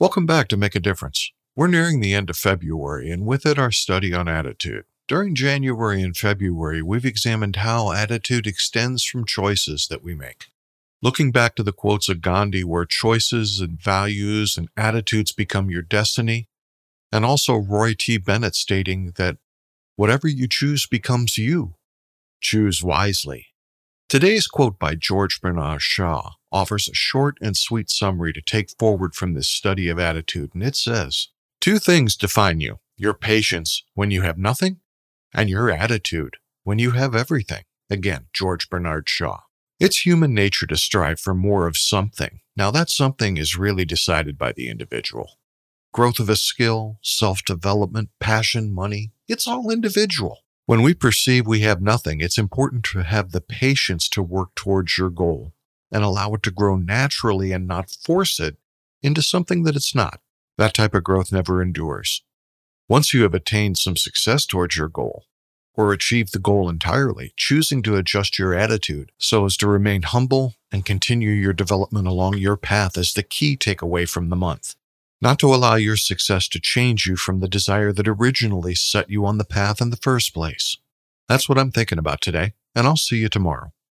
Welcome back to Make a Difference. We're nearing the end of February, and with it, our study on attitude. During January and February, we've examined how attitude extends from choices that we make. Looking back to the quotes of Gandhi, where choices and values and attitudes become your destiny, and also Roy T. Bennett stating that whatever you choose becomes you. Choose wisely. Today's quote by George Bernard Shaw offers a short and sweet summary to take forward from this study of attitude, and it says Two things define you your patience when you have nothing, and your attitude when you have everything. Again, George Bernard Shaw. It's human nature to strive for more of something. Now, that something is really decided by the individual. Growth of a skill, self development, passion, money, it's all individual. When we perceive we have nothing, it's important to have the patience to work towards your goal and allow it to grow naturally and not force it into something that it's not. That type of growth never endures. Once you have attained some success towards your goal, or achieved the goal entirely, choosing to adjust your attitude so as to remain humble and continue your development along your path is the key takeaway from the month not to allow your success to change you from the desire that originally set you on the path in the first place. That's what I'm thinking about today, and I'll see you tomorrow.